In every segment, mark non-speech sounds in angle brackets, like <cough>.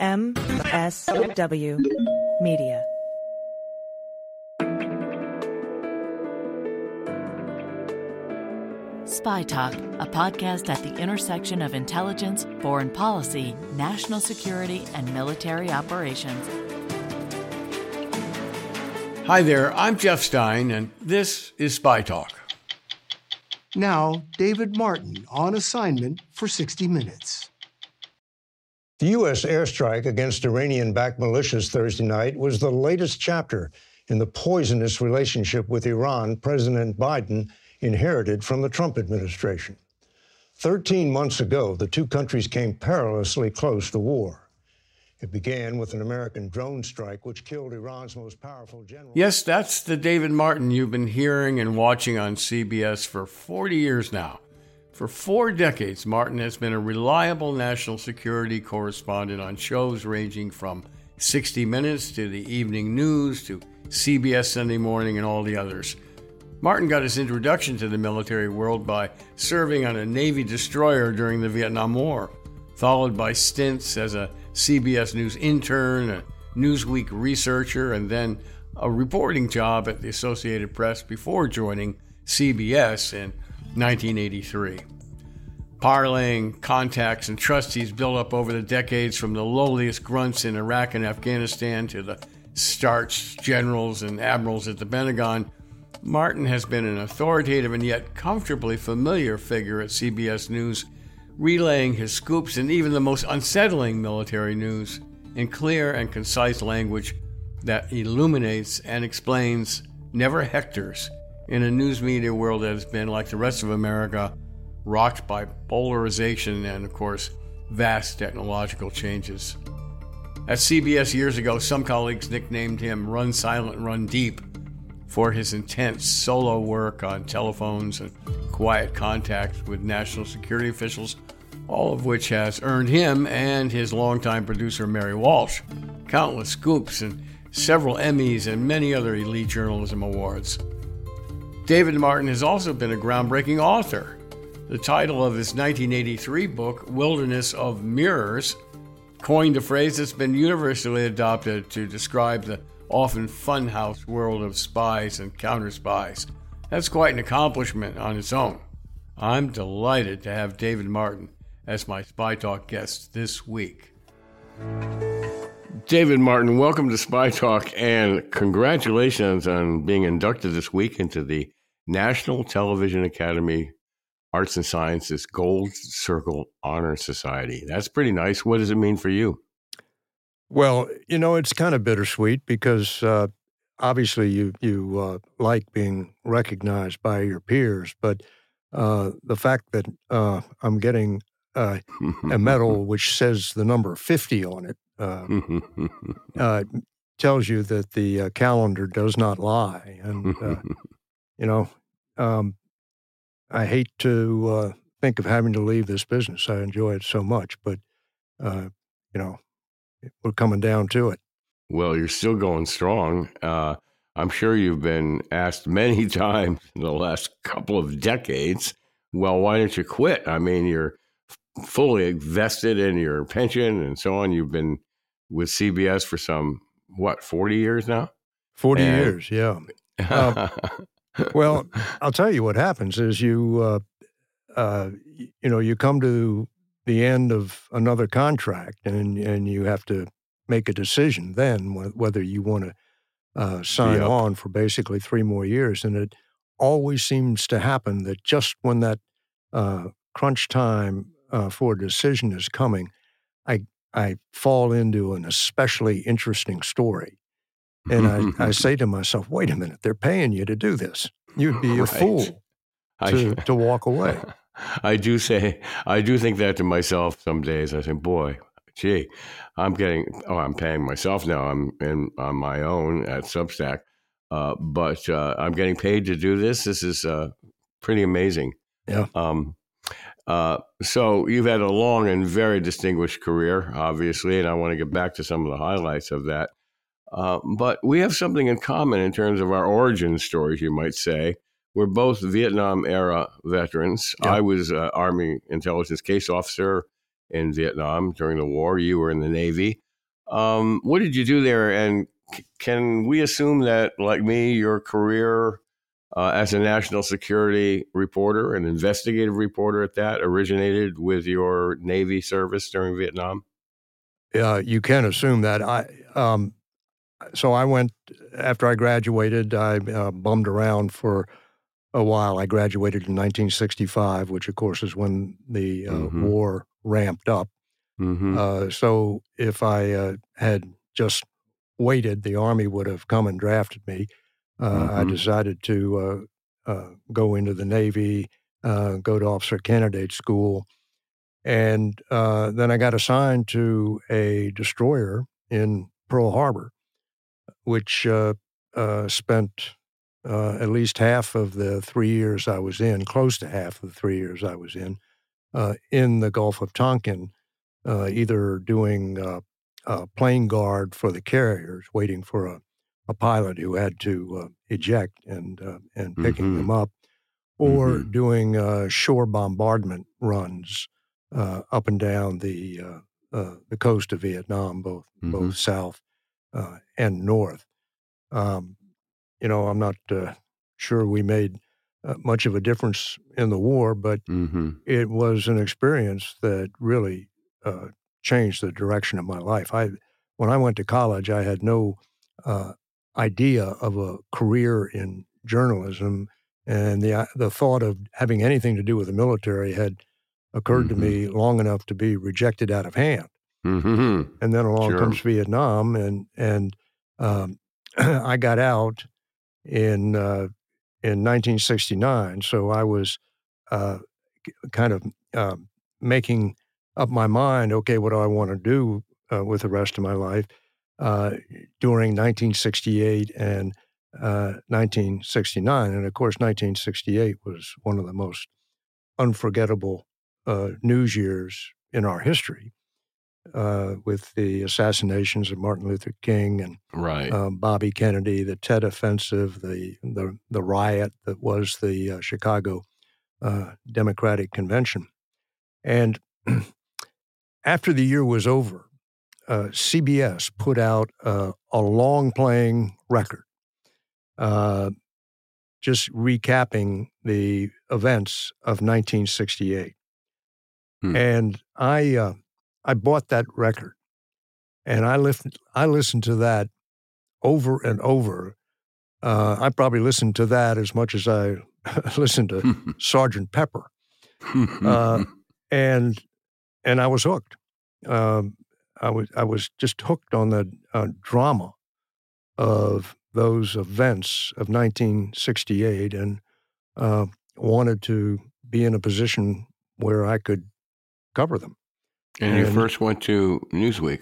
MSW Media. Spy Talk, a podcast at the intersection of intelligence, foreign policy, national security, and military operations. Hi there, I'm Jeff Stein, and this is Spy Talk. Now, David Martin on assignment for 60 Minutes. The U.S. airstrike against Iranian backed militias Thursday night was the latest chapter in the poisonous relationship with Iran President Biden inherited from the Trump administration. Thirteen months ago, the two countries came perilously close to war. It began with an American drone strike which killed Iran's most powerful general. Yes, that's the David Martin you've been hearing and watching on CBS for 40 years now. For four decades, Martin has been a reliable national security correspondent on shows ranging from 60 Minutes to the evening news to CBS Sunday Morning and all the others. Martin got his introduction to the military world by serving on a Navy destroyer during the Vietnam War, followed by stints as a CBS News intern, a Newsweek researcher, and then a reporting job at the Associated Press before joining CBS in 1983. Parlaying contacts and trusts he's built up over the decades from the lowliest grunts in Iraq and Afghanistan to the starched generals and admirals at the Pentagon, Martin has been an authoritative and yet comfortably familiar figure at CBS News, relaying his scoops and even the most unsettling military news in clear and concise language that illuminates and explains, never hectors, in a news media world that has been, like the rest of America, rocked by polarization and, of course, vast technological changes. At CBS years ago, some colleagues nicknamed him Run Silent, Run Deep for his intense solo work on telephones and quiet contact with national security officials, all of which has earned him and his longtime producer, Mary Walsh, countless scoops and several Emmys and many other elite journalism awards. David Martin has also been a groundbreaking author. The title of his 1983 book, Wilderness of Mirrors, coined a phrase that's been universally adopted to describe the often funhouse world of spies and counter spies. That's quite an accomplishment on its own. I'm delighted to have David Martin as my Spy Talk guest this week. David Martin, welcome to Spy Talk and congratulations on being inducted this week into the National Television Academy Arts and Sciences Gold Circle Honor Society. That's pretty nice. What does it mean for you? Well, you know, it's kind of bittersweet because uh, obviously you you uh, like being recognized by your peers, but uh, the fact that uh, I'm getting uh, a medal <laughs> which says the number 50 on it uh, <laughs> tells you that the calendar does not lie. And, <laughs> you know, um, I hate to think of having to leave this business. I enjoy it so much, but, you know, we're coming down to it. Well, you're still going strong. Uh, I'm sure you've been asked many <laughs> times in the last couple of decades, well, why don't you quit? I mean, you're fully vested in your pension and so on. You've been with CBS for some, what, 40 years now? 40 and, years, yeah. Uh, <laughs> well, <laughs> I'll tell you what happens is you, uh, uh, you know, you come to the end of another contract, and and you have to make a decision then whether you want to uh, sign yep. on for basically three more years. And it always seems to happen that just when that uh, crunch time uh, for a decision is coming, I I fall into an especially interesting story. And I, <laughs> I say to myself, wait a minute, they're paying you to do this. You'd be a right. fool to, I, <laughs> to walk away. I do say, I do think that to myself some days. I think, boy, gee, I'm getting, oh, I'm paying myself now. I'm in on my own at Substack, uh, but uh, I'm getting paid to do this. This is uh, pretty amazing. Yeah. Um, uh, so you've had a long and very distinguished career, obviously, and I want to get back to some of the highlights of that. Uh, but we have something in common in terms of our origin stories, you might say. We're both Vietnam era veterans. Yep. I was uh, Army intelligence case officer in Vietnam during the war. You were in the Navy. Um, what did you do there? And c- can we assume that, like me, your career uh, as a national security reporter, an investigative reporter at that, originated with your Navy service during Vietnam? Uh, you can assume that. I um, so I went after I graduated. I uh, bummed around for a while. I graduated in 1965, which of course is when the uh, Mhm. war ramped up. Mm-hmm. Uh, so if I uh, had just waited, the Army would have come and drafted me. Uh, I Mhm. decided to uh, uh, go into the Navy, uh, go to officer candidate school, and uh, then I got assigned to a destroyer in Pearl Harbor, which uh, uh, spent uh, at least half of the three years I was in, close to half of the three years I was in, uh, in the Gulf of Tonkin, uh, either doing uh, uh, plane guard for the carriers, waiting for a, a pilot who had to uh, eject and uh, and picking Mhm. them up, or Mhm. doing uh, shore bombardment runs uh, up and down the uh, uh, the coast of Vietnam, both Mhm. both south uh, and north. Um, you know, I'm not uh, sure we made uh, much of a difference in the war, but Mm-hmm. it was an experience that really uh, changed the direction of my life. I, when I went to college, I had no uh, idea of a career in journalism, and the uh, the thought of having anything to do with the military had occurred Mhm. to me long enough to be rejected out of hand. Mm-hmm. And then along Sure. comes Vietnam, and and um, <clears throat> I got out in uh, in 1969. So I was uh, kind of um making up my mind. Okay, what do I want to do uh, with the rest of my life? Uh, during 1968 and uh, 1969, and of course, 1968 was one of the most unforgettable uh, news years in our history uh, with the assassinations of Martin Luther King and Right. um, Bobby Kennedy, the Tet Offensive, the the, the riot that was the uh, Chicago uh, Democratic Convention, and <clears throat> after the year was over, uh, CBS put out uh, a long playing record, uh, just recapping the events of 1968, Hmm. and I uh, I bought that record, and I listened I listened to that over and over. Uh, I probably listened to that as much as I <laughs> listened to <laughs> Sergeant Pepper, uh, and and I was hooked. Um, I was I was just hooked on the uh, drama of those events of 1968, and uh, wanted to be in a position where I could cover them. And you first went to Newsweek.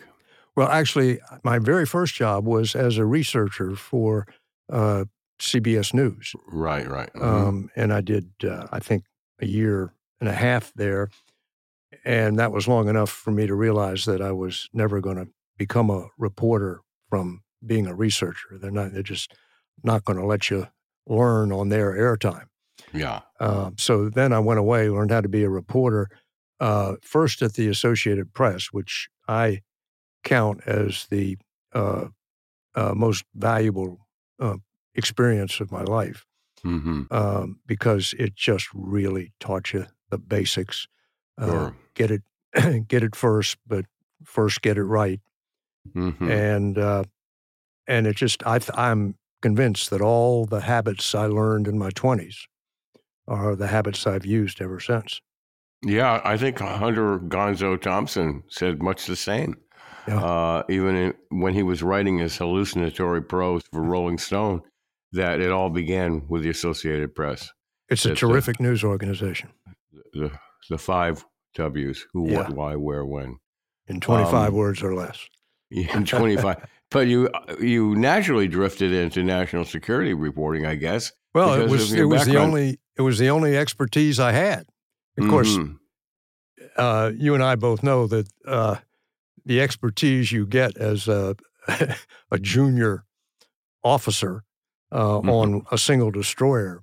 Well, actually, my very first job was as a researcher for uh, CBS News. Right, right. Mhm. Um, and I did, uh, I think, a year and a half there. And that was long enough for me to realize that I was never going to become a reporter from being a researcher. They're not, they're just not going to let you learn on their airtime. yeah. Uh, so then I went away, learned how to be a reporter, uh, first at the Associated Press, which I count as the uh, uh, most valuable uh, experience of my life Mm-hmm. um, because it just really taught you the basics. Uh, Sure. Get it, <clears throat> get it first, but first get it right, Mm-hmm. and uh, and it just I th- I'm convinced that all the habits I learned in my twenties are the habits I've used ever since. Yeah, I think Hunter Gonzo Thompson said much the same. Yeah. Uh, even in, when he was writing his hallucinatory prose for Rolling Stone, that it all began with the Associated Press, It's a terrific news organization. the the five W's: who, Yeah. what, why, where, when. in 25 Um, words or less. <laughs> Twenty five. but you you naturally drifted into national security reporting, I guess. Well, it was it was the only it was the only expertise I had. Of course, Mhm. uh, you and I both know that uh, the expertise you get as a <laughs> a junior officer uh, Mhm. on a single destroyer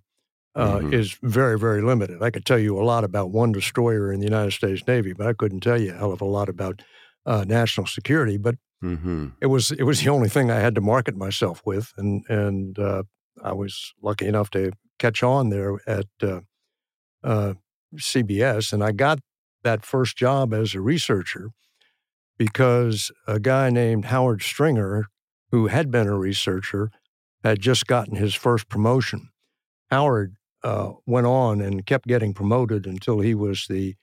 uh, Mhm. is very very limited. I could tell you a lot about one destroyer in the United States Navy, but I couldn't tell you a hell of a lot about uh, national security. But Mm-hmm. it was it was the only thing I had to market myself with, and and uh, I was lucky enough to catch on there at uh, uh, CBS, and I got that first job as a researcher because a guy named Howard Stringer, who had been a researcher, had just gotten his first promotion. Howard uh, went on and kept getting promoted until he was the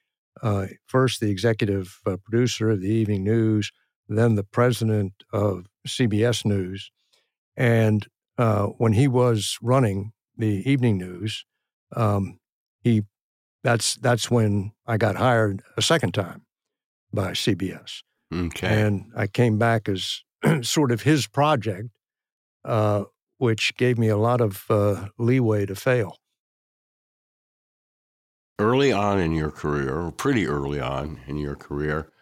uh, first the executive uh, producer of the Evening News, then the president of CBS News. And uh, when he was running the Evening News, um, he that's that's when I got hired a second time by CBS, Okay. and I came back as <clears throat> sort of his project, uh, which gave me a lot of uh, leeway to fail. early on in your career, or pretty early on in your career,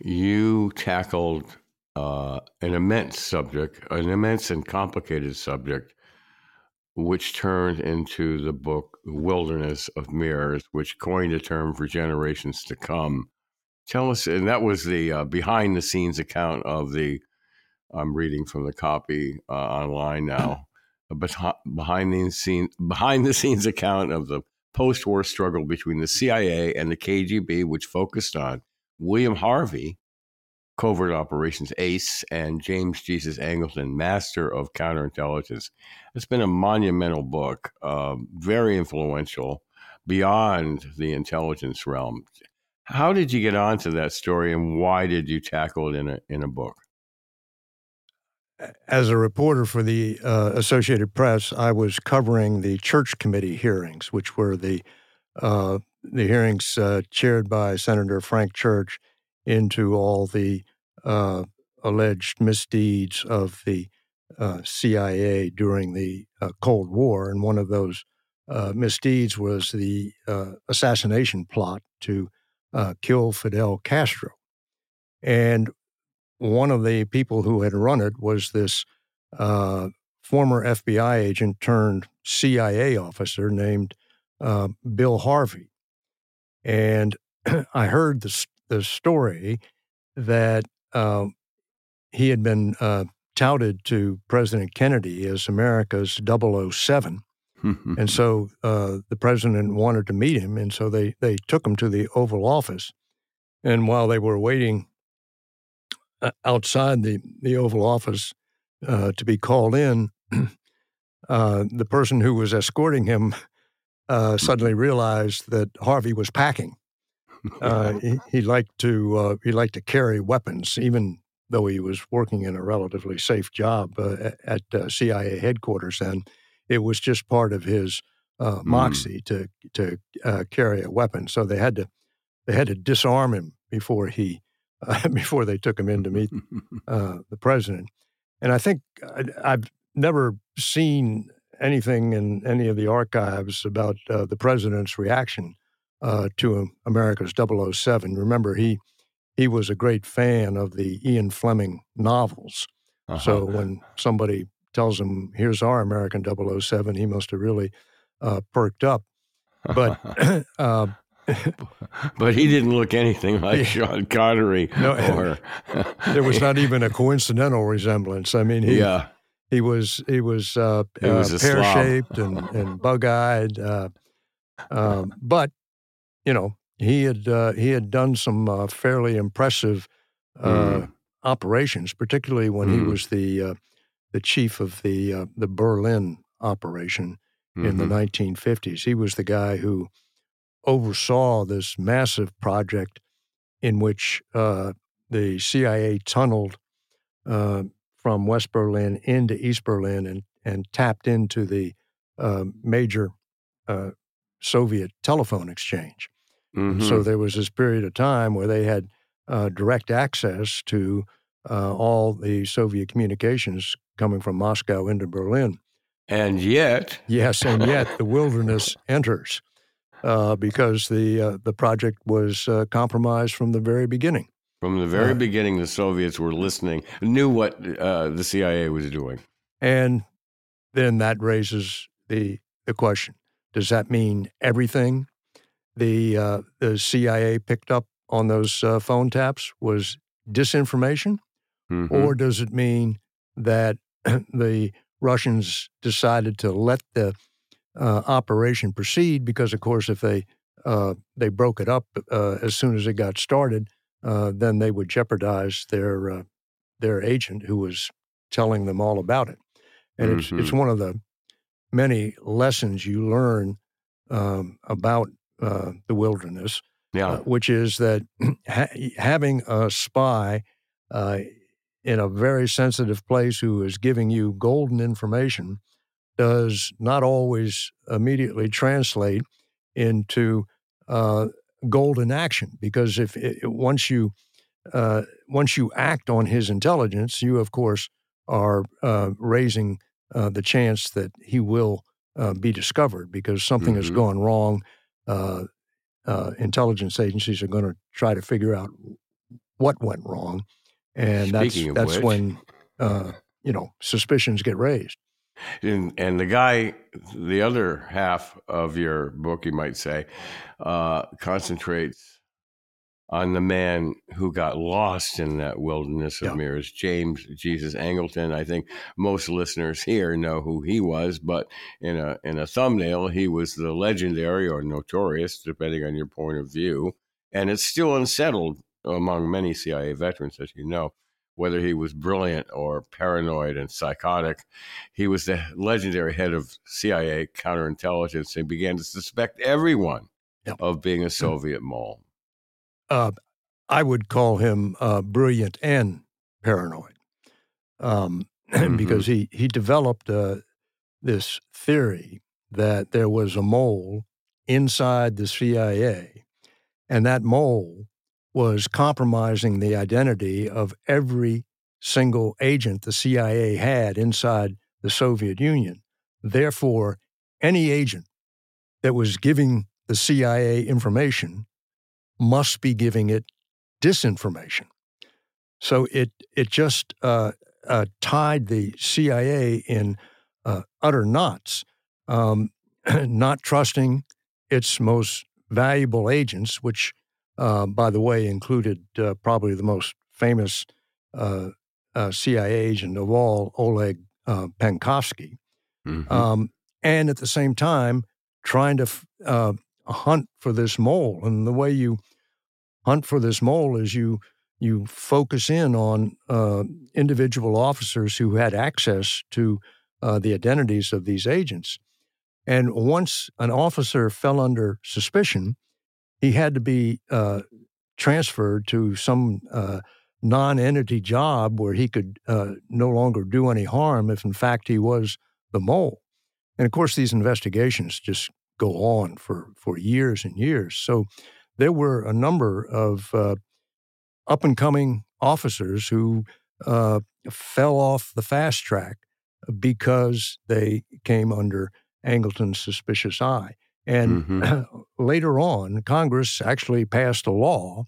you tackled uh, an immense subject, an immense and complicated subject, which turned into the book Wilderness of Mirrors, which coined a term for generations to come. Tell us, and that was the uh, behind the scenes account of the, I'm reading from the copy uh, online now, <clears throat> but behind the scenes behind the scenes account of the post war struggle between the CIA and the KGB, which focused on William Harvey, covert operations ace, and James Jesus Angleton, master of counterintelligence. It's been a monumental book, uh, very influential beyond the intelligence realm. How did you get onto that story, and why did you tackle it in a in a book? as a reporter for the uh, Associated Press, I was covering the church committee hearings, which were the uh, the hearings uh, chaired by Senator Frank Church into all the uh, alleged misdeeds of the uh, CIA during the uh, Cold War, and one of those misdeeds was the assassination plot to kill Fidel Castro. And one of the people who had run it was this uh, former FBI agent turned CIA officer named uh, Bill Harvey. And <clears throat> I heard the, the story that uh, he had been uh, touted to President Kennedy as America's 007. <laughs> and so uh, the president wanted to meet him. And so they, they took him to the Oval Office. And while they were waiting uh, outside the, the Oval Office uh, to be called in, <clears throat> uh, the person who was escorting him uh, suddenly realized that Harvey was packing. <laughs> Uh, he, he, liked to uh, he liked to carry weapons, even though he was working in a relatively safe job at CIA headquarters. And it was just part of his mm. moxie mm. to to carry a weapon. So they had to they had to disarm him before he <laughs> uh, before they took him in to meet <laughs> uh, the president. And I think I, have never seen anything in any of the archives about uh, the president's reaction uh, to America's 007. Remember, he he was a great fan of the Ian Fleming novels. Uh-huh. So when somebody tells him, "Here's our American 007," he must have really uh, perked up. But <laughs> <clears throat> uh, but he didn't look anything <laughs> like Sean Connery. No, <laughs> or, there was not even a coincidental resemblance. I mean, he yeah. he was he was, uh, he was uh, pear shaped and, and bug eyed, uh, um, but you know he had uh, he had done some uh, fairly impressive mm. operations, particularly when mm. he was the the chief of the the Berlin operation mm-hmm. in the 1950s. Mm-hmm. He was the guy who oversaw this massive project in which uh, the CIA tunneled uh, from West Berlin into East Berlin and, and tapped into the uh, major uh, Soviet telephone exchange. Mm-hmm. So there was this period of time where they had uh, direct access to uh, all the Soviet communications coming from Moscow into Berlin. And yet, yes, and yet the <laughs> wilderness enters uh, because the uh, the project was uh, compromised from the very beginning. From the very uh, beginning, the Soviets were listening, knew what uh, the CIA was doing, and then that raises the the question: Does that mean everything the uh, the CIA picked up on those phone taps was disinformation, Mhm. or does it mean that <clears throat> the Russians decided to let the uh, operation proceed because, of course, if they uh, they broke it up uh, as soon as it got started, uh, then they would jeopardize their uh, their agent who was telling them all about it. And it's it's Mhm. one of the many lessons you learn um, about uh, the wilderness yeah. uh, which is that <clears throat> ha- having a spy uh, in a very sensitive place who is giving you golden information does not always immediately translate into uh, golden action because if it, once you uh, once you act on his intelligence, you of course are uh, raising uh, the chance that he will uh, be discovered because something has Mhm. gone wrong. Uh, uh, intelligence agencies are going to try to figure out what went wrong, and Speaking that's that's which- when uh, you know suspicions get raised. And, and the guy, the other half of your book, you might say, uh, concentrates on the man who got lost in that wilderness of Yeah. mirrors, James Jesus Angleton. I think most listeners here know who he was, but in a in a thumbnail, he was the legendary or notorious, depending on your point of view, and it's still unsettled among many CIA veterans, as you know, whether he was brilliant or paranoid and psychotic. He was the legendary head of CIA counterintelligence and began to suspect everyone Yep. of being a mm-hmm. Soviet mole. Uh, I would call him uh, brilliant and paranoid, um, <clears throat> because he he developed uh, this theory that there was a mole inside the CIA, and that mole was compromising the identity of every single agent the CIA had inside the Soviet Union. Therefore, any agent that was giving the CIA information must be giving it disinformation. So it it just uh, uh, tied the CIA in uh, utter knots, um, <clears throat> not trusting its most valuable agents, which, uh, by the way, included uh, probably the most famous uh, uh, CIA agent of all, Oleg uh, Penkovsky Mhm. um, and at the same time trying to f- uh, hunt for this mole. And the way you hunt for this mole is you you focus in on uh, individual officers who had access to uh, the identities of these agents. And once an officer fell under suspicion, he had to be uh, transferred to some uh, non-entity job where he could uh, no longer do any harm if, in fact, he was the mole. And of course, these investigations just go on for, for years and years. So there were a number of uh, up and coming officers who uh, fell off the fast track because they came under Angleton's suspicious eye. And Mhm. <clears throat> later on, Congress actually passed a law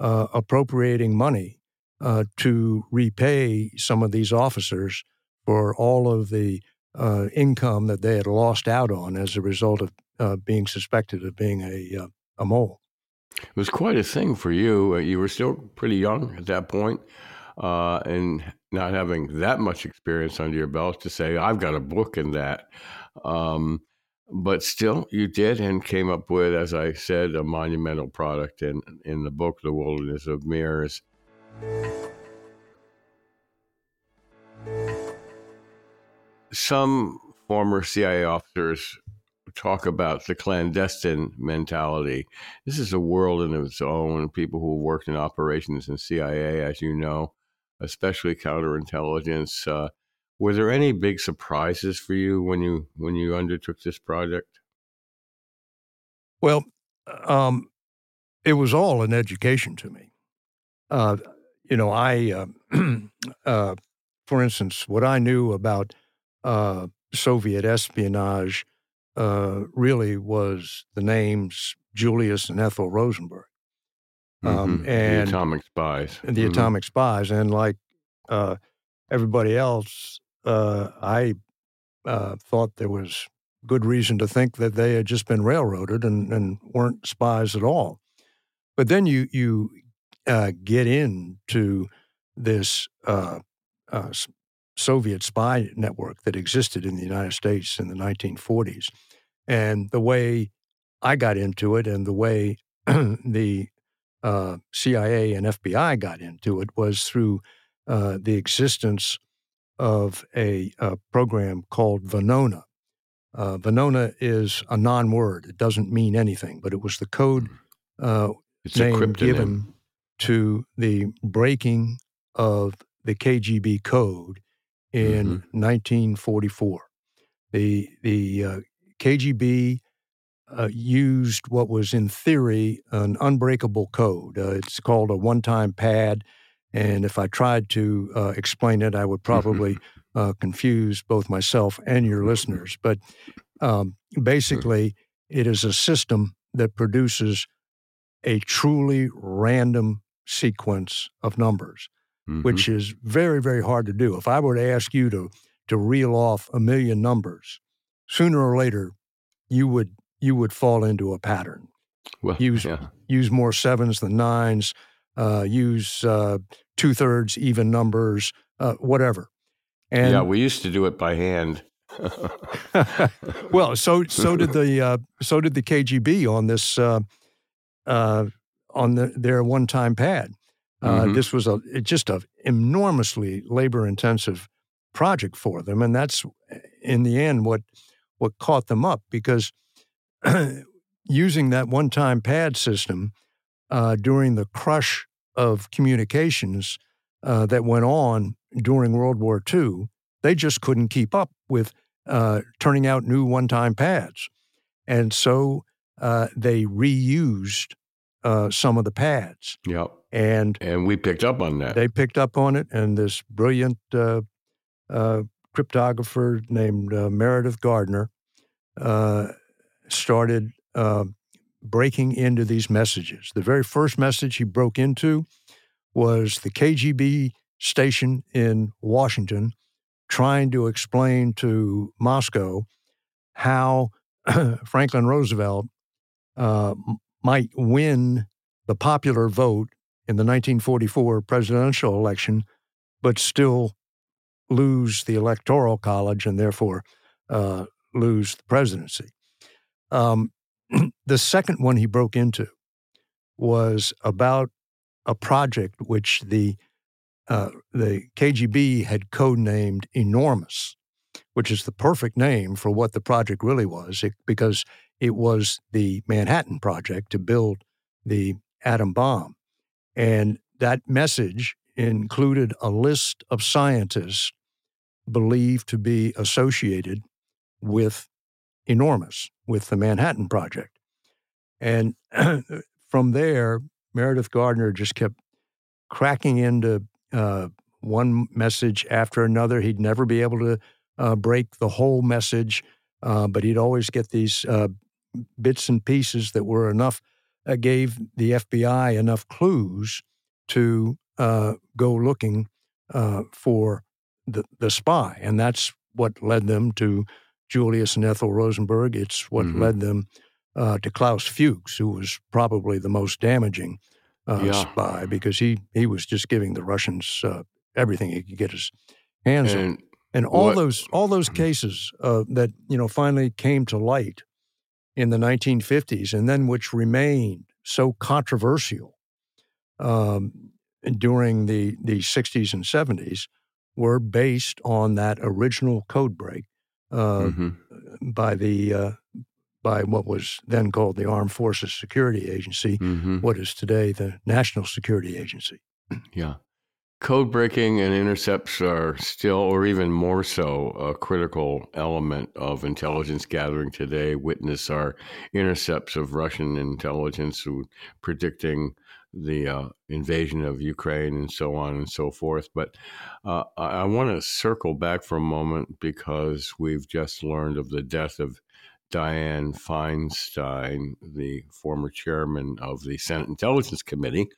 uh, appropriating money uh, to repay some of these officers for all of the uh, income that they had lost out on as a result of uh, being suspected of being a, uh, a mole. It was quite a thing for you. Uh, You were still pretty young at that point, uh, and not having that much experience under your belt to say, I've got a book in that. Um, but still, you did and came up with, as I said, a monumental product in, in the book, The Wilderness of Mirrors. Some former CIA officers talk about the clandestine mentality. This is a world in its own. People who worked in operations in CIA, as you know, especially counterintelligence. Uh, were there any big surprises for you when you when you undertook this project? Well, um, it was all an education to me. Uh, you know, I, uh, <clears throat> uh, for instance, what I knew about uh, Soviet espionage uh, really was the names Julius and Ethel Rosenberg. Um, Mhm. and- the atomic spies, and the Mhm. atomic spies. And like uh, everybody else, uh, I uh, thought there was good reason to think that they had just been railroaded and, and weren't spies at all. But then you you uh, get into this uh, uh, Soviet spy network that existed in the United States in the 1940s. And the way I got into it and the way <clears throat> the uh, CIA and FBI got into it was through uh, the existence of a, a, program called Venona. Uh, Venona is a non word, it doesn't mean anything, but it was the code uh, name given to the breaking of the KGB code in mm-hmm. 1944. The, the uh, KGB uh, used what was in theory an unbreakable code. Uh, it's called a one time pad. And if I tried to uh, explain it, I would probably uh, confuse both myself and your listeners. But um, basically, it is a system that produces a truly random sequence of numbers, mm-hmm. which is very, very hard to do. If I were to ask you to, to reel off a million numbers, sooner or later, you would you would fall into a pattern. Well, use yeah. use more sevens than nines. Uh, use uh, two thirds even numbers, uh, whatever. And yeah, we used to do it by hand. <laughs> well, so so did the uh, so did the KGB on this uh, uh, on the, their one time pad. Mm-hmm. This was a just a enormously labor intensive project for them, and that's in the end what what caught them up because <clears throat> using that one time pad system uh, during the crush of communications uh, that went on during World War II, they just couldn't keep up with uh, turning out new one time pads. And so uh, they reused uh, some of the pads. Yep. And, and we picked up on that. They picked up on it, and this brilliant uh, cryptographer named Meredith Gardner started uh, breaking into these messages. The very first message he broke into was the KGB station in Washington trying to explain to Moscow how <clears throat> Franklin Roosevelt uh, might win the popular vote in the 1944 presidential election, but still lose the electoral college and therefore uh, lose the presidency. Um, <clears throat> the second one he broke into was about a project which the uh, the KGB had codenamed Enormous, which is the perfect name for what the project really was, it, because it was the Manhattan Project to build the atom bomb. And that message included a list of scientists believed to be associated with Enormous with the Manhattan Project. And <clears throat> from there, Meredith Gardner just kept cracking into uh, one message after another. He'd never be able to uh, break the whole message, uh, but he'd always get these uh, bits and pieces that were enough, uh, gave the FBI enough clues to uh, go looking for the, the spy. And that's what led them to Julius and Ethel Rosenberg. It's what mm-hmm. led them uh, to Klaus Fuchs, who was probably the most damaging uh, yeah. spy because he he was just giving the Russians uh, everything he could get his hands and on. And all what, those all those mm-hmm. cases uh, that you know finally came to light in the 1950s, and then which remained so controversial um, during the the 60s and 70s, were based on that original code break uh, mm-hmm. by the uh, by what was then called the Armed Forces Security Agency, mm-hmm. what is today the National Security Agency. Yeah. Code breaking and intercepts are still, or even more so, a critical element of intelligence gathering today. Witness our intercepts of Russian intelligence predicting the uh, invasion of Ukraine and so on and so forth. But uh, I, I want to circle back for a moment because we've just learned of the death of Dianne Feinstein, the former chairman of the Senate Intelligence Committee,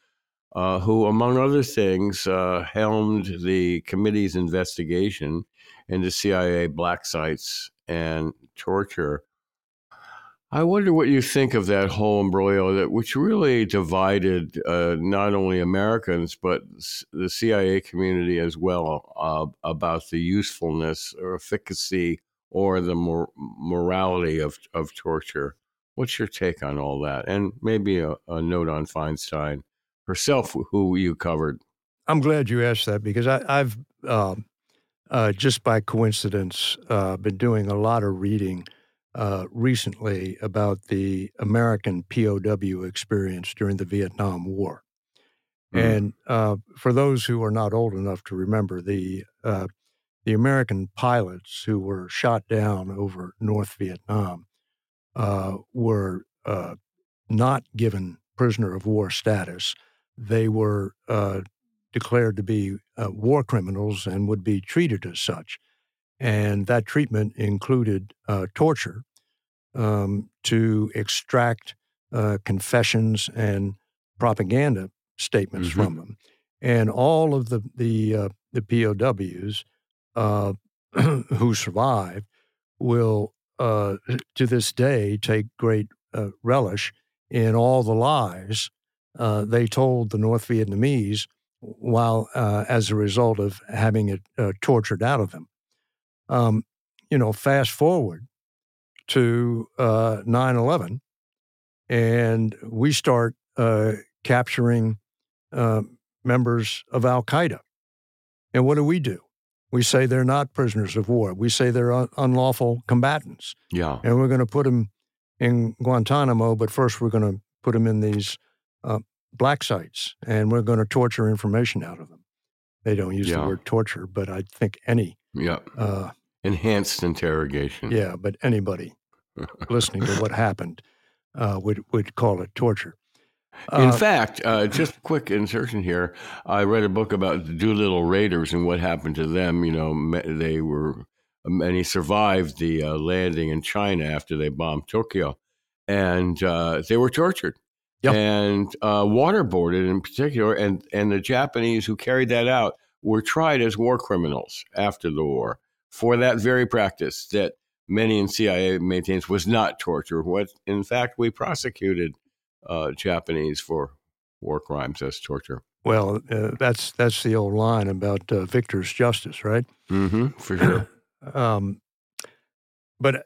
uh, who, among other things, uh, helmed the committee's investigation into CIA black sites and torture I wonder what you think of that whole imbroglio that which really divided uh, not only Americans but the CIA community as well uh, about the usefulness or efficacy or the mor- morality of of torture. What's your take on all that? And maybe a, a note on Feinstein herself, who you covered. I'm glad you asked that because I, have uh, uh, just by coincidence uh, been doing a lot of reading uh, recently about the American POW experience during the Vietnam War. Mm. And uh, for those who are not old enough to remember, the uh, the American pilots who were shot down over North Vietnam uh, were uh, not given prisoner of war status. They were declared to be war criminals and would be treated as such. And that treatment included uh, torture um, to extract uh, confessions and propaganda statements mm-hmm. from them. And all of the the uh, the POWs uh, <clears throat> who survived will, uh, to this day, take great uh, relish in all the lies they told the North Vietnamese while as a result of having it tortured out of them. Um, you know, fast forward to uh, 9 11, and we start uh, capturing uh, members of Al Qaeda. And what do we do? We say they're not prisoners of war. We say they're un- unlawful combatants. Yeah. And we're going to put them in Guantanamo, but first we're going to put them in these uh, black sites and we're going to torture information out of them. They don't use yeah. the word torture, but I think any yeah. Uh, Enhanced interrogation. Yeah, but anybody <laughs> listening to what happened uh, would would call it torture. In uh, fact, uh, <clears throat> just a quick insertion here. I read a book about the Doolittle Raiders and what happened to them. You know, they were many survived the uh, landing in China after they bombed Tokyo, and uh, they were tortured yep. and uh, waterboarded in particular. And and the Japanese who carried that out were tried as war criminals after the war for that very practice that many in CIA maintains was not torture. What, in fact, we prosecuted uh, Japanese for war crimes as torture. Well, uh, that's that's the old line about uh, victor's justice, right? Mm-hmm, for sure. <clears throat> um, but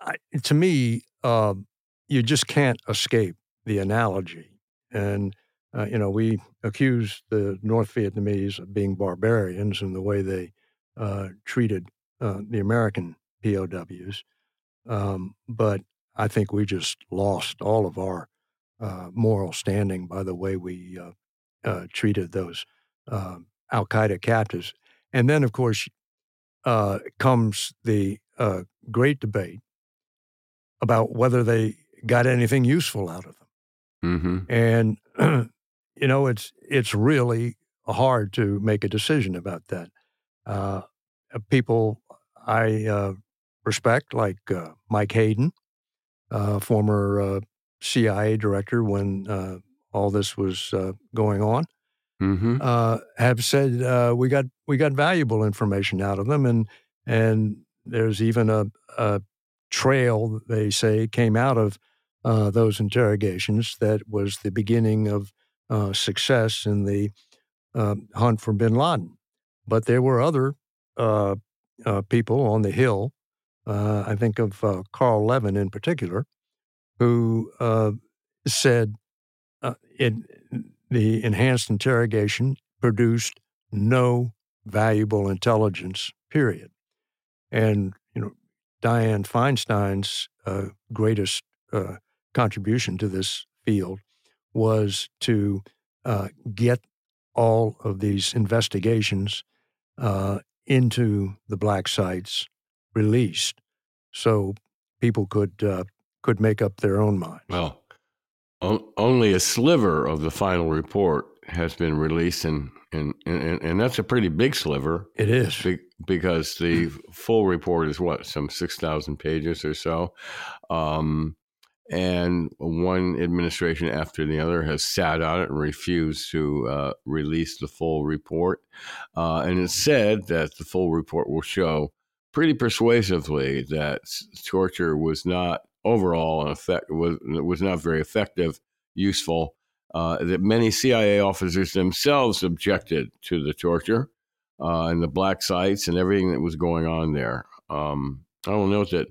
I, to me, um, you just can't escape the analogy. And uh, you know, we accuse the North Vietnamese of being barbarians in the way they uh, treated uh, the American POWs. Um, but I think we just lost all of our uh, moral standing by the way we uh, uh treated those um, Al Qaeda captives. And then, of course, comes the great debate about whether they got anything useful out of them. Mm-hmm. And <clears throat> you know, it's it's really hard to make a decision about that. people I uh, respect, like uh, Mike Hayden, uh, former uh, CIA director when uh, all this was uh, going on, mm-hmm. have said we got we got valuable information out of them, and and there's even a, a trail they say came out of those interrogations that was the beginning of success in the hunt for Bin Laden. But there were other uh, uh, people on the Hill. Uh, I think of uh, Carl Levin in particular, who uh, said uh, it, the enhanced interrogation produced no valuable intelligence. Period. And you know, Dianne Feinstein's uh, greatest contribution to this field was to get all of these investigations uh, into the black sites released, so people could uh, could make up their own minds. Well, only a sliver of the final report has been released, and and and, and that's a pretty big sliver. It is be- because the full report is what some six thousand pages or so. Um, and one administration after the other has sat on it and refused to uh, release the full report. Uh, and it's said that the full report will show pretty persuasively that torture was not overall an effect was was not very effective, useful. Uh, that many CIA officers themselves objected to the torture uh, and the black sites and everything that was going on there. Um, I will note that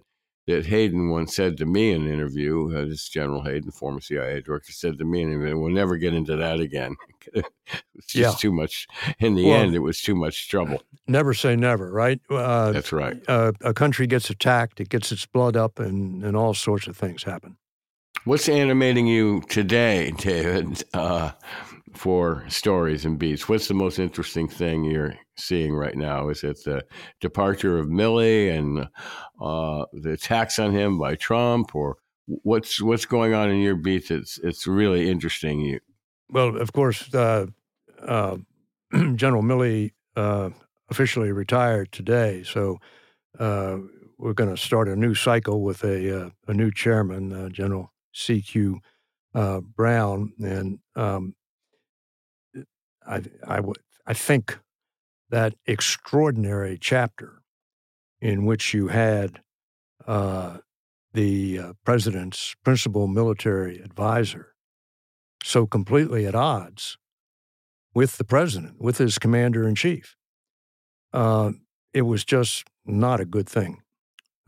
that Hayden once said to me in an interview, uh, this General Hayden, former CIA director, said to me, and we'll never get into that again. <laughs> it's just Yeah. too much. In the Well- end, it was too much trouble. Never say never, right? Uh, That's right. uh, a country gets attacked, it gets its blood up, and, and all sorts of things happen. What's animating you today, David, uh, for stories and beats? What's the most interesting thing you're seeing right now? Is it the departure of Milley and uh, the attacks on him by Trump, or what's what's going on in your beats? It's it's really interesting. You Well, of course, uh, uh, <clears throat> General Milley uh, officially retired today, so uh, we're going to start a new cycle with a uh, a new chairman, General C.Q. Brown, and um, I I would I think that extraordinary chapter in which you had uh, the uh, president's principal military advisor so completely at odds with the president, with his commander in chief. Uh, it was just not a good thing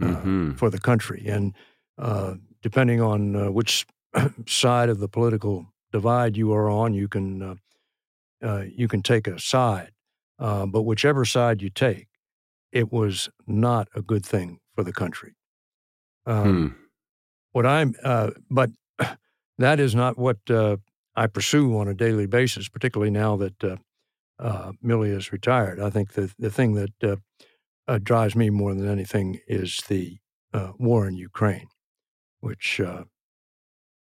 uh, Mhm. for the country. And uh, depending on uh, which <clears throat> side of the political divide you are on, you can uh, uh, you can take a side. Uh, but whichever side you take, it was not a good thing for the country. Um, Hmm. what I'm, uh, but <clears throat> that is not what uh, I pursue on a daily basis, particularly now that uh, uh, Milley is retired. I think the the thing that uh, uh, drives me more than anything is the uh, war in Ukraine, which uh,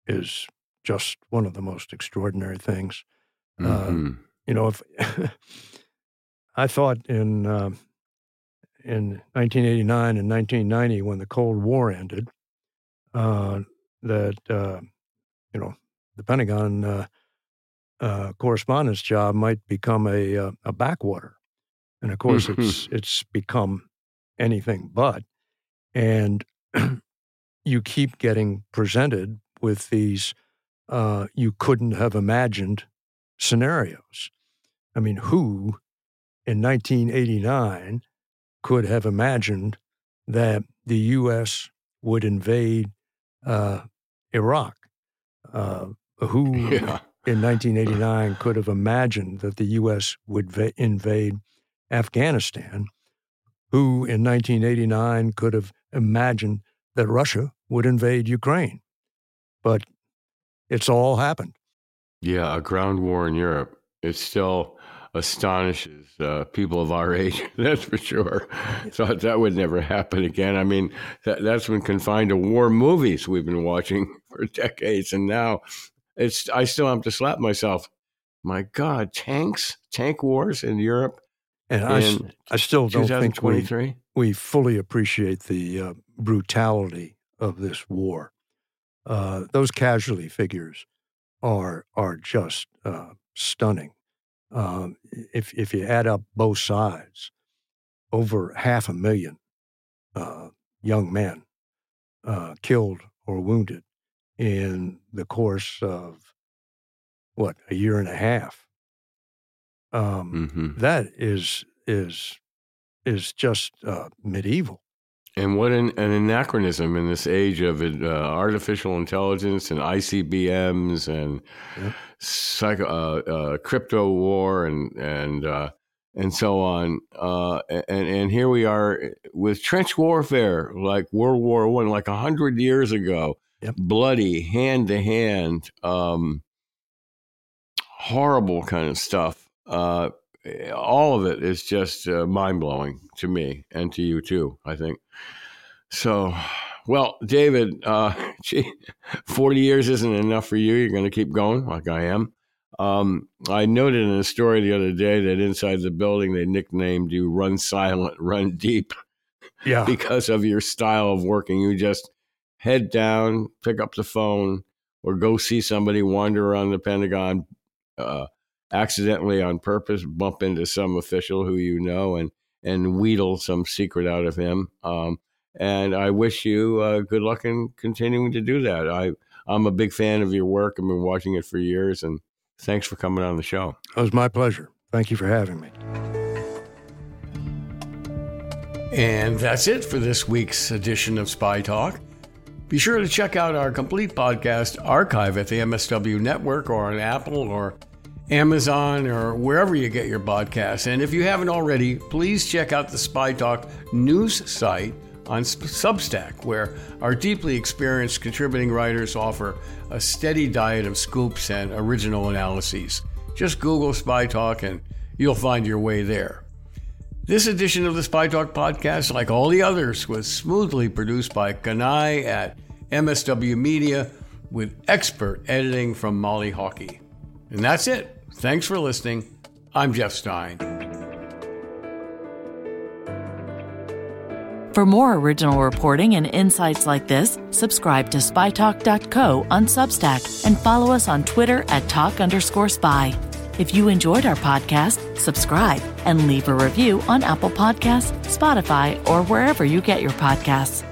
is just one of the most extraordinary things. Mhm. You know, if <laughs> I thought in um in 1989 and 1990 when the Cold War ended, uh, that uh, you know the Pentagon uh, uh, correspondence job might become a uh, a backwater, and of course it's it's become anything but, and <clears throat> you keep getting presented with these uh, you couldn't have imagined scenarios. I mean, who in 1989 could have imagined that the U.S. would invade uh, Iraq? Uh, who <laughs> yeah. in 1989 could have imagined that the U.S. would va- invade Afghanistan? Who in 1989 could have imagined that Russia would invade Ukraine? But it's all happened. Yeah, a ground war in Europe. It's still astonishes uh, people of our <laughs> age. That's for sure. Thought that would never happen again. I mean, that, that's been confined to war movies we've been watching <laughs> for decades, and now it's. I still have to slap myself. My God, tanks, tank wars in Europe And in I still don't think we, we fully appreciate the uh, brutality of this war. Uh, those casualty figures are are just uh, stunning. Um, if if you add up both sides, over half a million uh, young men uh, killed or wounded in the course of what a year and a half. Um, hmm that is is is just uh, medieval. And what an, an anachronism in this age of uh, artificial intelligence and ICBMs and psycho, uh, uh, crypto war and and uh, and so on. Uh, and and here we are with trench warfare, like World War One, like a hundred years ago, Yep. bloody, hand to hand, um, horrible kind of stuff. Uh, all of it is just uh, mind blowing to me and to you too. I think. So, well, David, uh, <laughs> gee, 40 years isn't enough for you. You're going to keep going like I am. Um, I noted in a story the other day that inside the building they nicknamed you Run Silent, Run Deep Yeah, <laughs> because of your style of working. You just head down, pick up the phone, or go see somebody wander around the Pentagon, uh, accidentally on purpose, bump into some official who you know, and and wheedle some secret out of him. Um, And I wish you uh, good luck in continuing to do that. I, I'm a big fan of your work. I've been watching it for years, and thanks for coming on the show. It was my pleasure. Thank you for having me. And that's it for this week's edition of Spy Talk. Be sure to check out our complete podcast archive at the MSW Network or on Apple or Amazon or wherever you get your podcasts. And if you haven't already, please check out the Spy Talk news site on Substack, where our deeply experienced contributing writers offer a steady diet of scoops and original analyses. Just Google Spy Talk and you'll find your way there. This edition of the Spy Talk podcast, like all the others, was smoothly produced by Kanai at MSW Media with expert editing from Molly Hawkey. And that's it. Thanks for listening. I'm Jeff Stein. For more original reporting and insights like this, subscribe to spytalk.co on Substack and follow us on Twitter at talk underscore spy. If you enjoyed our podcast, subscribe and leave a review on Apple Podcasts, Spotify, or wherever you get your podcasts.